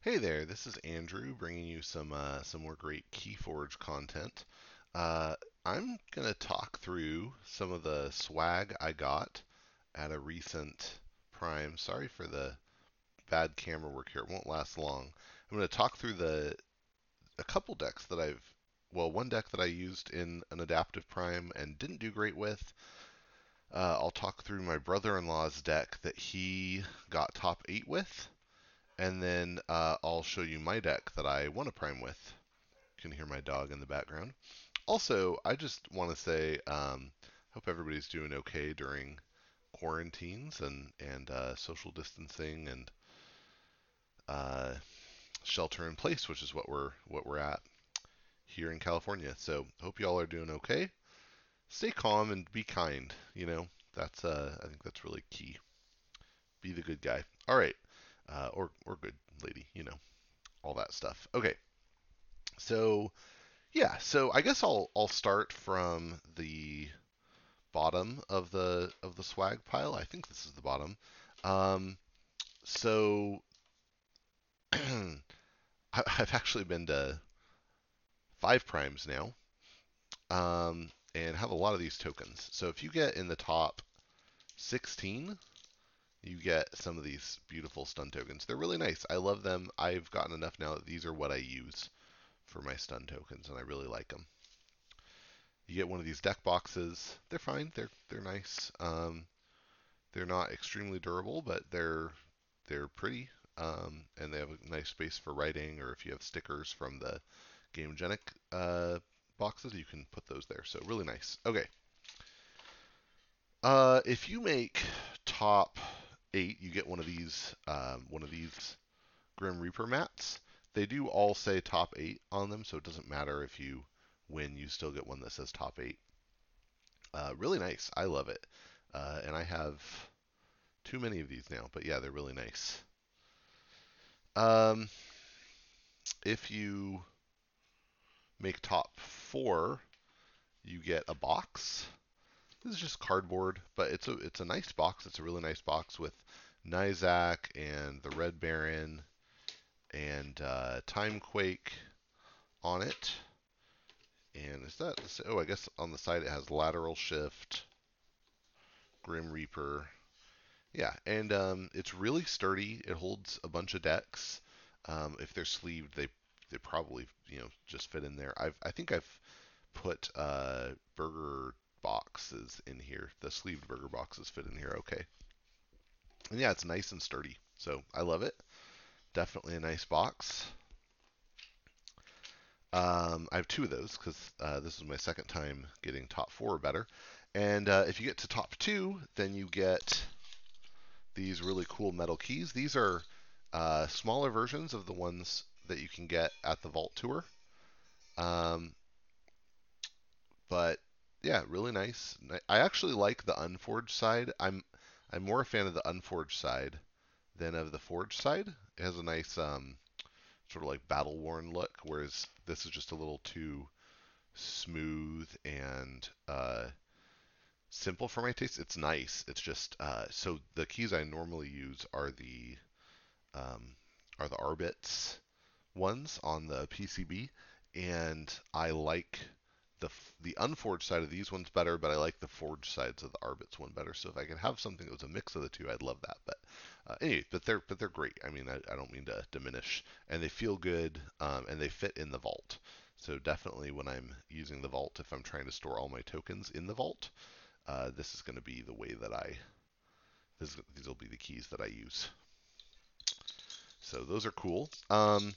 Hey there, this is Andrew bringing you some uh, some more great KeyForge content. Uh, I'm gonna talk through some of the swag I got at a recent Prime. Sorry for the bad camera work here; it won't last long. I'm gonna talk through the a couple decks that I've well, one deck that I used in an adaptive Prime and didn't do great with. Uh, I'll talk through my brother-in-law's deck that he got top eight with and then uh, I'll show you my deck that I want to prime with. You can hear my dog in the background. Also, I just want to say, um, hope everybody's doing okay during quarantines and and uh, social distancing and uh, shelter in place, which is what we're what we're at here in California. So hope you all are doing okay. Stay calm and be kind. You know that's uh, I think that's really key. Be the good guy. All right uh, or or good lady, you know, all that stuff. Okay, so yeah, so I guess I'll I'll start from the bottom of the of the swag pile. I think this is the bottom. Um, so I've actually been to five primes now, um, and have a lot of these tokens. So if you get in the top 16, you get some of these beautiful stun tokens. They're really nice. I love them. I've gotten enough now that these are what I use for my stun tokens, and I really like them. You get one of these deck boxes. They're fine. They're they're nice. Um, they're not extremely durable, but they're they're pretty, um, and they have a nice space for writing. Or if you have stickers from the Gamegenic uh, boxes, you can put those there. So really nice. Okay. Uh, if you make top eight, you get one of these um, one of these Grim Reaper mats. They do all say top eight on them, so it doesn't matter if you win, you still get one that says top eight. Uh, really nice. I love it. Uh, and I have too many of these now, but yeah, they're really nice. Um, if you make top four, you get a box. This is just cardboard, but it's a it's a nice box. It's a really nice box with Nizak and the Red Baron and uh, Timequake on it. And is that oh I guess on the side it has lateral shift, Grim Reaper. Yeah, and um, it's really sturdy. It holds a bunch of decks. Um, if they're sleeved, they they probably you know just fit in there. I've I think I've put uh, Burger boxes in here. The sleeved burger boxes fit in here okay. And yeah, it's nice and sturdy. So I love it. Definitely a nice box. Um, I have two of those because uh, this is my second time getting top four or better. And uh, if you get to top two, then you get these really cool metal keys. These are uh, smaller versions of the ones that you can get at the Vault Tour. Um, but yeah, really nice. I actually like the unforged side. I'm I'm more a fan of the unforged side than of the forged side. It has a nice um, sort of like battle worn look, whereas this is just a little too smooth and uh, simple for my taste. It's nice. It's just uh, so the keys I normally use are the um, are the Arbitz ones on the PCB, and I like the the unforged side of these ones better, but I like the forged sides of the Arbitz one better. So if I could have something that was a mix of the two, I'd love that. But uh, anyway, but they're but they're great. I mean, I, I don't mean to diminish, and they feel good, um, and they fit in the vault. So definitely when I'm using the vault, if I'm trying to store all my tokens in the vault, uh, this is going to be the way that I this, these will be the keys that I use. So those are cool. Um,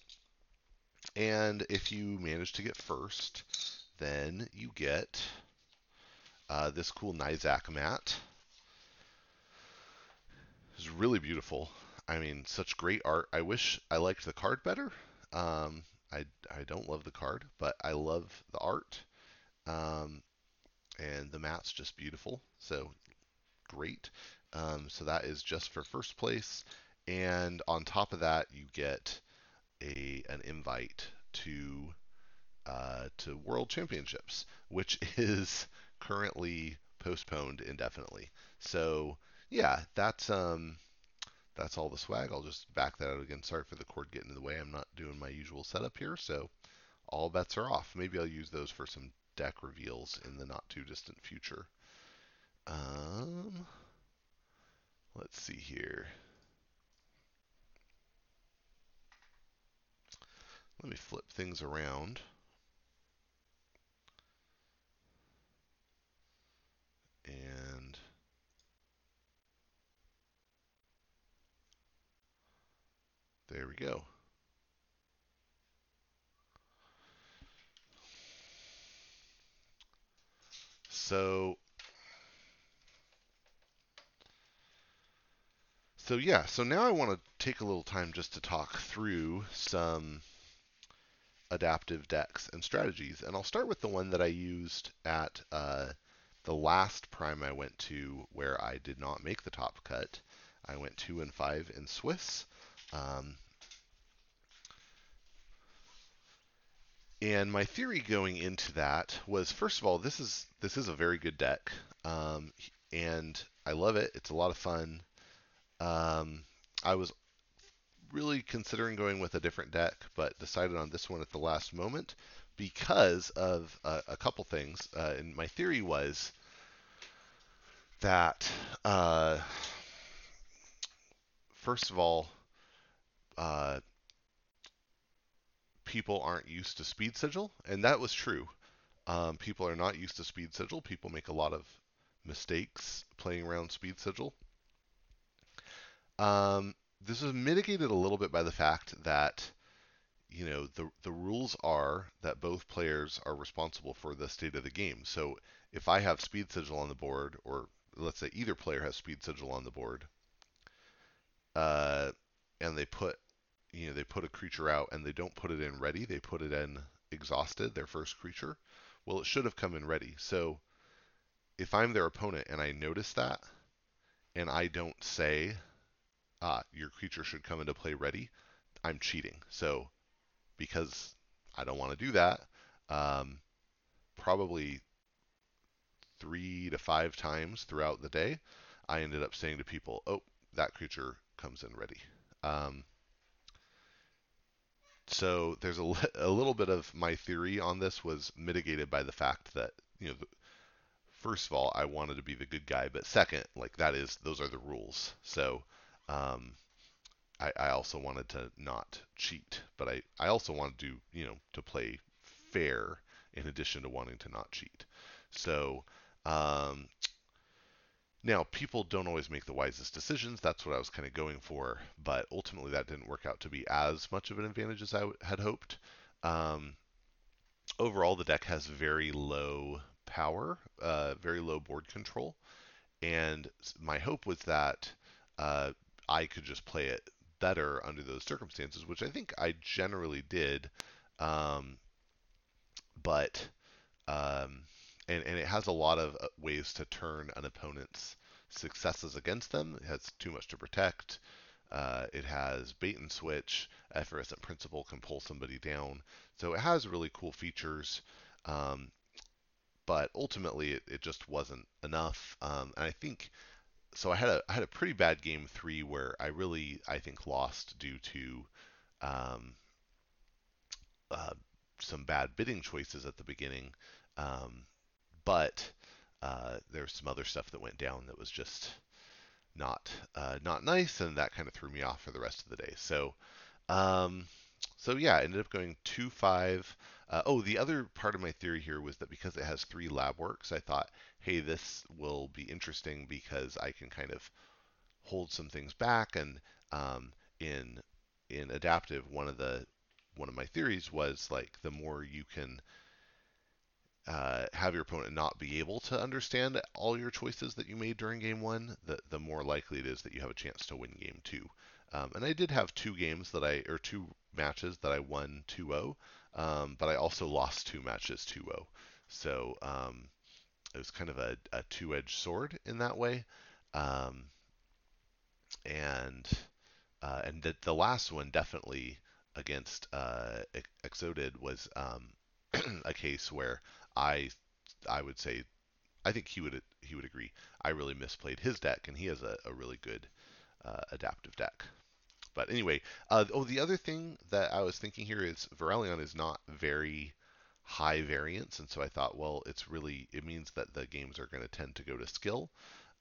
and if you manage to get first, then you get uh, this cool Nizak mat. It's really beautiful. I mean, such great art. I wish I liked the card better. Um, I, I don't love the card, but I love the art. Um, and the mat's just beautiful. So great. Um, so that is just for first place. And on top of that, you get a an invite to uh, to World Championships, which is currently postponed indefinitely. So yeah, that's um, that's all the swag. I'll just back that out again. Sorry for the cord getting in the way. I'm not doing my usual setup here, so all bets are off. Maybe I'll use those for some deck reveals in the not too distant future. Um, let's see here. Let me flip things around. Go. So So yeah, so now I want to take a little time just to talk through some adaptive decks and strategies, and I'll start with the one that I used at uh, the last prime I went to where I did not make the top cut. I went two and five in Swiss. Um, And my theory going into that was, first of all, this is this is a very good deck, um, and I love it. It's a lot of fun. Um, I was really considering going with a different deck, but decided on this one at the last moment because of uh, a couple things. Uh, and my theory was that, uh, first of all, uh, people aren't used to speed sigil, and that was true. Um, people are not used to speed sigil. People make a lot of mistakes playing around speed sigil. Um, this is mitigated a little bit by the fact that you know the the rules are that both players are responsible for the state of the game. So if I have speed sigil on the board, or let's say either player has speed sigil on the board, uh, and they put you know, they put a creature out and they don't put it in ready, they put it in exhausted, their first creature. Well, it should have come in ready. So if I'm their opponent and I notice that, and I don't say, ah, your creature should come into play ready, I'm cheating. So because I don't want to do that, um, probably three to five times throughout the day, I ended up saying to people, oh, that creature comes in ready. Um, so there's a, a little bit of my theory on this was mitigated by the fact that you know, first of all, I wanted to be the good guy, but second, like that is those are the rules. So um, I, I also wanted to not cheat, but I, I also wanted to you know to play fair in addition to wanting to not cheat. So um, now, people don't always make the wisest decisions. That's what I was kind of going for, but ultimately that didn't work out to be as much of an advantage as I had hoped. Um, overall, the deck has very low power, uh, very low board control, and my hope was that uh, I could just play it better under those circumstances, which I think I generally did. Um, but um, and, and it has a lot of uh, ways to turn an opponent's successes against them. It has too much to protect. Uh, it has bait and switch. Effervescent Principle can pull somebody down. So it has really cool features. Um, but ultimately, it, it, just wasn't enough. Um, and I think so. I had a I had a pretty bad game three where I really I think lost due to um, uh, some bad bidding choices at the beginning. Um, but uh, there's some other stuff that went down that was just not uh, not nice, and that kind of threw me off for the rest of the day. So, um, so yeah, I ended up going two five. Uh, oh, the other part of my theory here was that because it has three lab works, I thought, hey, this will be interesting because I can kind of hold some things back. And um, in in adaptive, one of the one of my theories was like the more you can uh, have your opponent not be able to understand all your choices that you made during game one, the, the more likely it is that you have a chance to win game two. Um, and I did have two games that I, or two matches that I won 2 0, um, but I also lost two matches 2 0. So um, it was kind of a, a two edged sword in that way. Um, and uh, and the, the last one definitely against uh, Exoded was um, a case where I I would say I think he would he would agree. I really misplayed his deck, and he has a, a really good uh, adaptive deck. But anyway, uh, oh, the other thing that I was thinking here is Varelion is not very high variance, and so I thought, well, it's really it means that the games are going to tend to go to skill,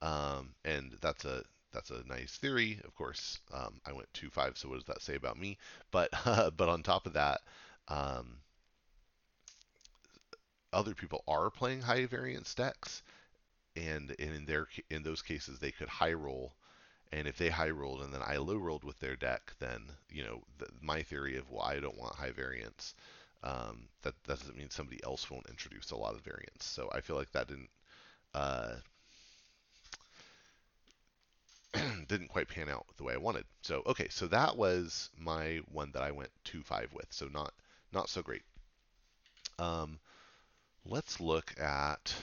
um, and that's a that's a nice theory. Of course, um, I went two five, so what does that say about me? But uh, but on top of that, um, other people are playing high variance decks, and, and in their in those cases they could high roll and if they high rolled and then I low rolled with their deck, then you know the, my theory of well I don't want high variance. Um, that, that doesn't mean somebody else won't introduce a lot of variance. So I feel like that didn't uh, didn't quite pan out the way I wanted. So okay, so that was my one that I went two five with. So not not so great. Um, let's look at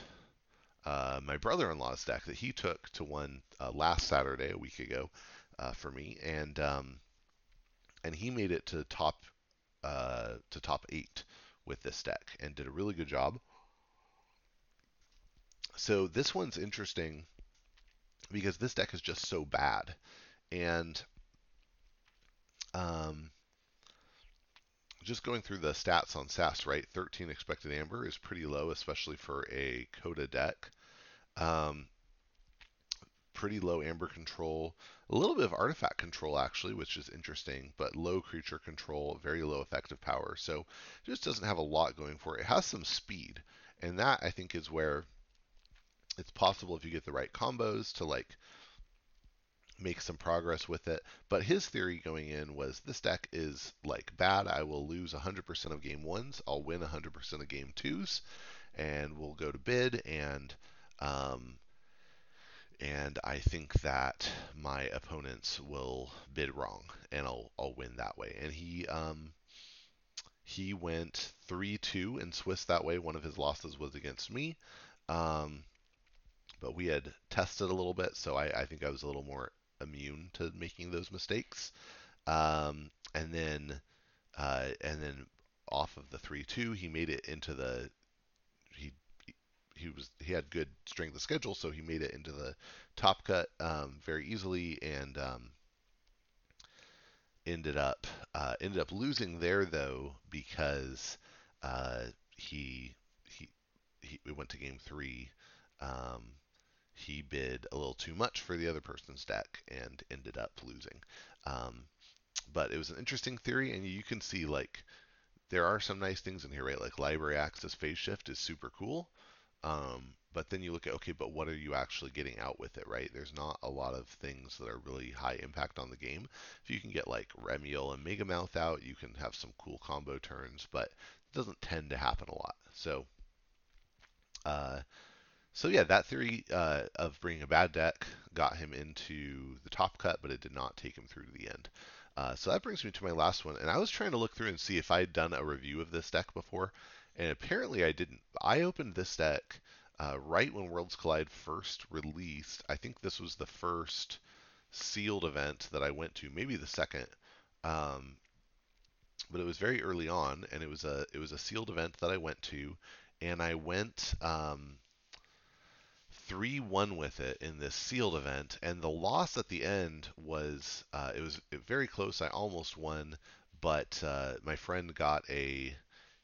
uh, my brother-in-law's deck that he took to one uh, last Saturday, a week ago, uh, for me, and um, and he made it to top uh, to top eight with this deck and did a really good job. So this one's interesting because this deck is just so bad, and um, just going through the stats on SAS, right? 13 expected amber is pretty low, especially for a CotA deck. Um, pretty low amber control, a little bit of artifact control actually, which is interesting, but low creature control, very low effective power. So just doesn't have a lot going for it. It has some speed, and that I think is where it's possible if you get the right combos to like make some progress with it. But his theory going in was this deck is like bad. I will lose 100% of game ones. I'll win 100% of game twos, and we'll go to bid and um, and I think that my opponents will bid wrong, and I'll I'll win that way. And he um, he went three two in Swiss that way. One of his losses was against me, um, but we had tested a little bit, so I, I think I was a little more immune to making those mistakes. Um, and then uh, and then off of the three two, he made it into the he he was he had good strength of schedule, so he made it into the top cut um, very easily and um, ended up uh, ended up losing there though because uh, he he he went to game three. Um, he bid a little too much for the other person's deck and ended up losing. Um, but it was an interesting theory, and you can see like there are some nice things in here, right? Like library access phase shift is super cool. Um, but then you look at okay, but what are you actually getting out with it, right? There's not a lot of things that are really high impact on the game. If you can get like Remiel and Megamouth out, you can have some cool combo turns, but it doesn't tend to happen a lot. So, uh, so yeah, that theory uh, of bringing a bad deck got him into the top cut, but it did not take him through to the end. Uh, so that brings me to my last one, and I was trying to look through and see if I had done a review of this deck before, and apparently I didn't. I opened this deck uh, right when Worlds Collide first released. I think this was the first sealed event that I went to, maybe the second. Um, but it was very early on, and it was a it was a sealed event that I went to, and I went um, three one with it in this sealed event, and the loss at the end was uh, it was very close. I almost won, but uh, my friend got a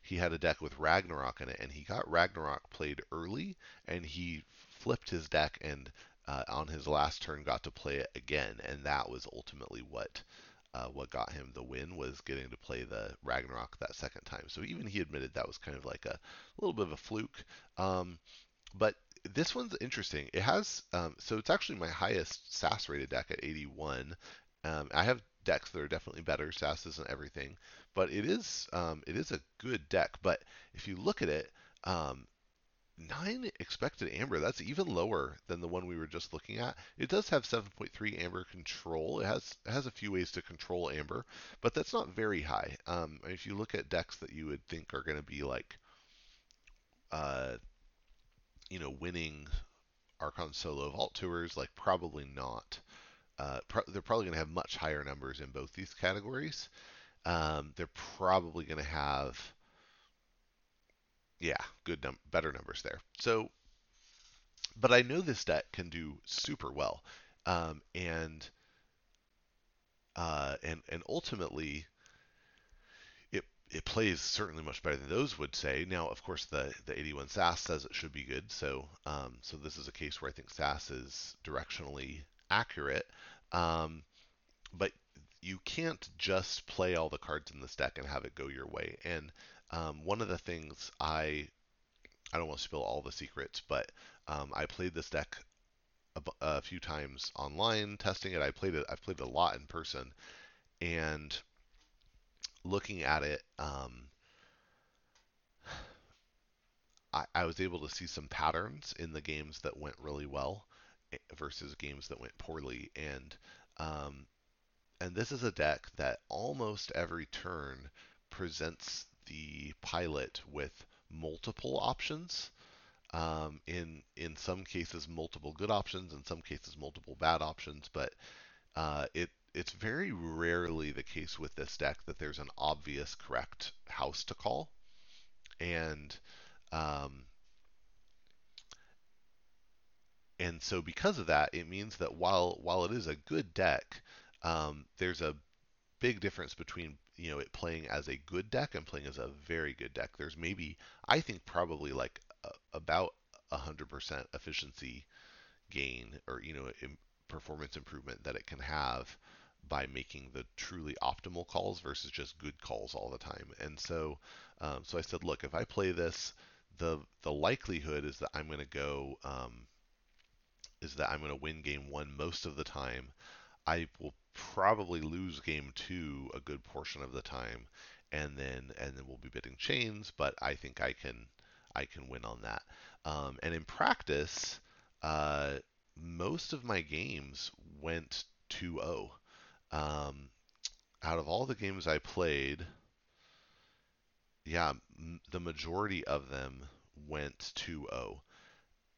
he had a deck with Ragnarok in it, and he got Ragnarok played early, and he flipped his deck and uh, on his last turn got to play it again, and that was ultimately what uh, what got him the win was getting to play the Ragnarok that second time. So even he admitted that was kind of like a, a little bit of a fluke. Um, but this one's interesting. It has um, so it's actually my highest SAS rated deck at 81. Um, I have decks that are definitely better. SAS isn't everything, but it is um, it is a good deck. But if you look at it, um, nine expected amber. That's even lower than the one we were just looking at. It does have 7.3 amber control. It has it has a few ways to control amber, but that's not very high. Um, if you look at decks that you would think are going to be like, uh, you know, winning Archon solo vault tours, like probably not. Uh, pro- they're probably going to have much higher numbers in both these categories. Um, they're probably going to have, yeah, good num- better numbers there. So, but I know this deck can do super well, um, and uh, and and ultimately it plays certainly much better than those would say. Now, of course, the the 81 SAS says it should be good, so um, so this is a case where I think SAS is directionally accurate. Um, but you can't just play all the cards in this deck and have it go your way. And um, one of the things I I don't want to spill all the secrets, but um, I played this deck a, a, few times online testing it. I played it. I've played it a lot in person, and looking at it, um, I, I was able to see some patterns in the games that went really well eh, versus games that went poorly, and um, and this is a deck that almost every turn presents the pilot with multiple options. Um, in in some cases, multiple good options. In some cases, multiple bad options. But uh, it it's very rarely the case with this deck that there's an obvious correct house to call, and um, and so because of that, it means that while while it is a good deck, um, there's a big difference between you know it playing as a good deck and playing as a very good deck. There's maybe I think probably like a, about 100% efficiency gain or you know performance improvement that it can have by making the truly optimal calls versus just good calls all the time. And so, um, so I said, look, if I play this, the the likelihood is that I'm going to go um, is that I'm going to win game one most of the time. I will probably lose game two a good portion of the time, and then and then we'll be bidding chains. But I think I can I can win on that. Um, and in practice, uh, most of my games went 2-0. Um, out of all the games I played, yeah, m- the majority of them went 2-0.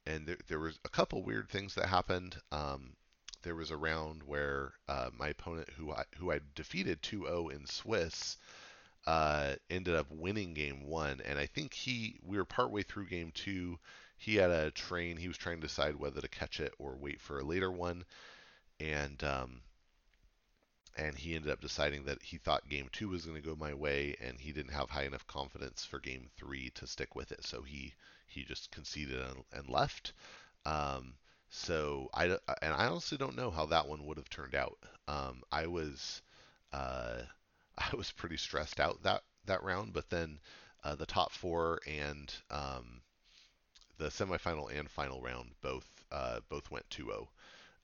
And there, there was a couple weird things that happened. Um, there was a round where uh, my opponent, who I who I defeated 2-0 in Swiss, uh, ended up winning game one, and I think he we were partway through game two. He had a train. He was trying to decide whether to catch it or wait for a later one, and um, and he ended up deciding that he thought game two was going to go my way, and he didn't have high enough confidence for game three to stick with it, so he he just conceded and, and left. Um, so I and I honestly don't know how that one would have turned out. Um, I was uh, I was pretty stressed out that that round, but then uh, the top four and um, the semifinal and final round both uh, both went 2-0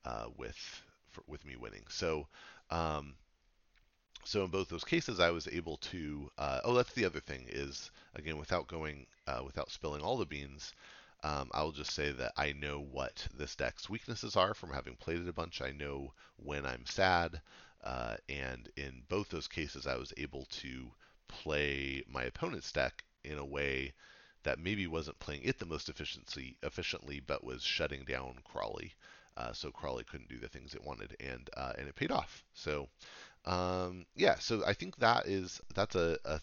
uh, with for, with me winning. So um, so in both those cases, I was able to. Uh, oh, that's the other thing is again without going uh, without spilling all the beans. Um, I'll just say that I know what this deck's weaknesses are from having played it a bunch. I know when I'm sad, uh, and in both those cases, I was able to play my opponent's deck in a way that maybe wasn't playing it the most efficiency efficiently, but was shutting down Crawley. Uh, so Crawley couldn't do the things it wanted, and uh, and it paid off. So um, yeah, so I think that is that's a, a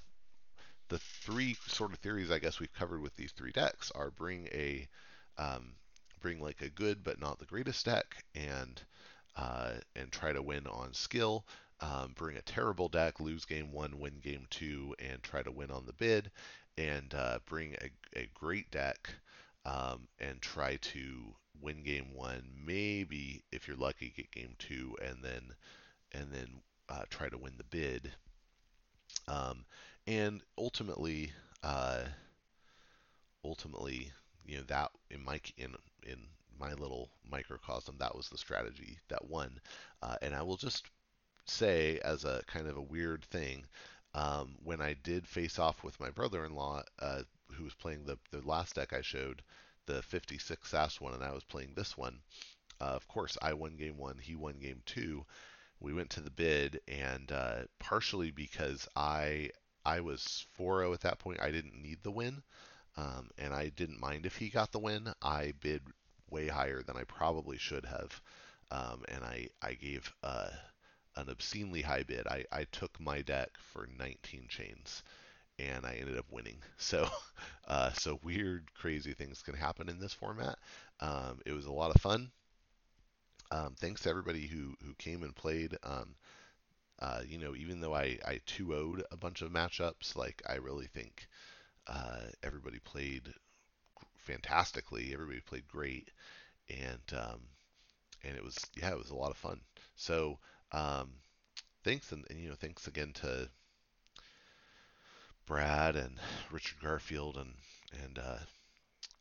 the three sort of theories I guess we've covered with these three decks are bring a um, bring like a good but not the greatest deck and uh, and try to win on skill. Um, bring a terrible deck, lose game one, win game two, and try to win on the bid. And uh, bring a, a, great deck um, and try to win game one. Maybe if you're lucky, get game two, and then and then uh, try to win the bid. Um, and ultimately, uh, ultimately, you know that in my in in my little microcosm, that was the strategy that won. Uh, and I will just say, as a kind of a weird thing, um, when I did face off with my brother-in-law, uh, who was playing the the last deck I showed, the 56 SAS one, and I was playing this one. Uh, of course, I won game one, he won game two. We went to the bid, and uh, partially because I I was 4-0 at that point. I didn't need the win, um, and I didn't mind if he got the win. I bid way higher than I probably should have, um, and I I gave uh, an obscenely high bid. I, I took my deck for 19 chains, and I ended up winning. So uh, so weird, crazy things can happen in this format. Um, it was a lot of fun. Um, thanks to everybody who who came and played. Um, Uh, you know, even though I, I 2 0'd a bunch of matchups, like I really think uh, everybody played fantastically. Everybody played great, and um, and it was yeah, it was a lot of fun. So um, thanks, and, and you know, thanks again to Brad and Richard Garfield and and uh,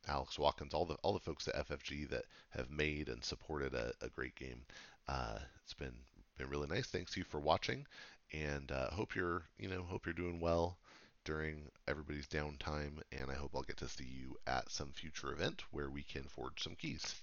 Alex Watkins, all the all the folks at FFG that have made and supported a, a great game. Uh, it's been been really nice. Thanks you for watching, and uh, hope you're you know hope you're doing well during everybody's downtime. And I hope I'll get to see you at some future event where we can forge some keys.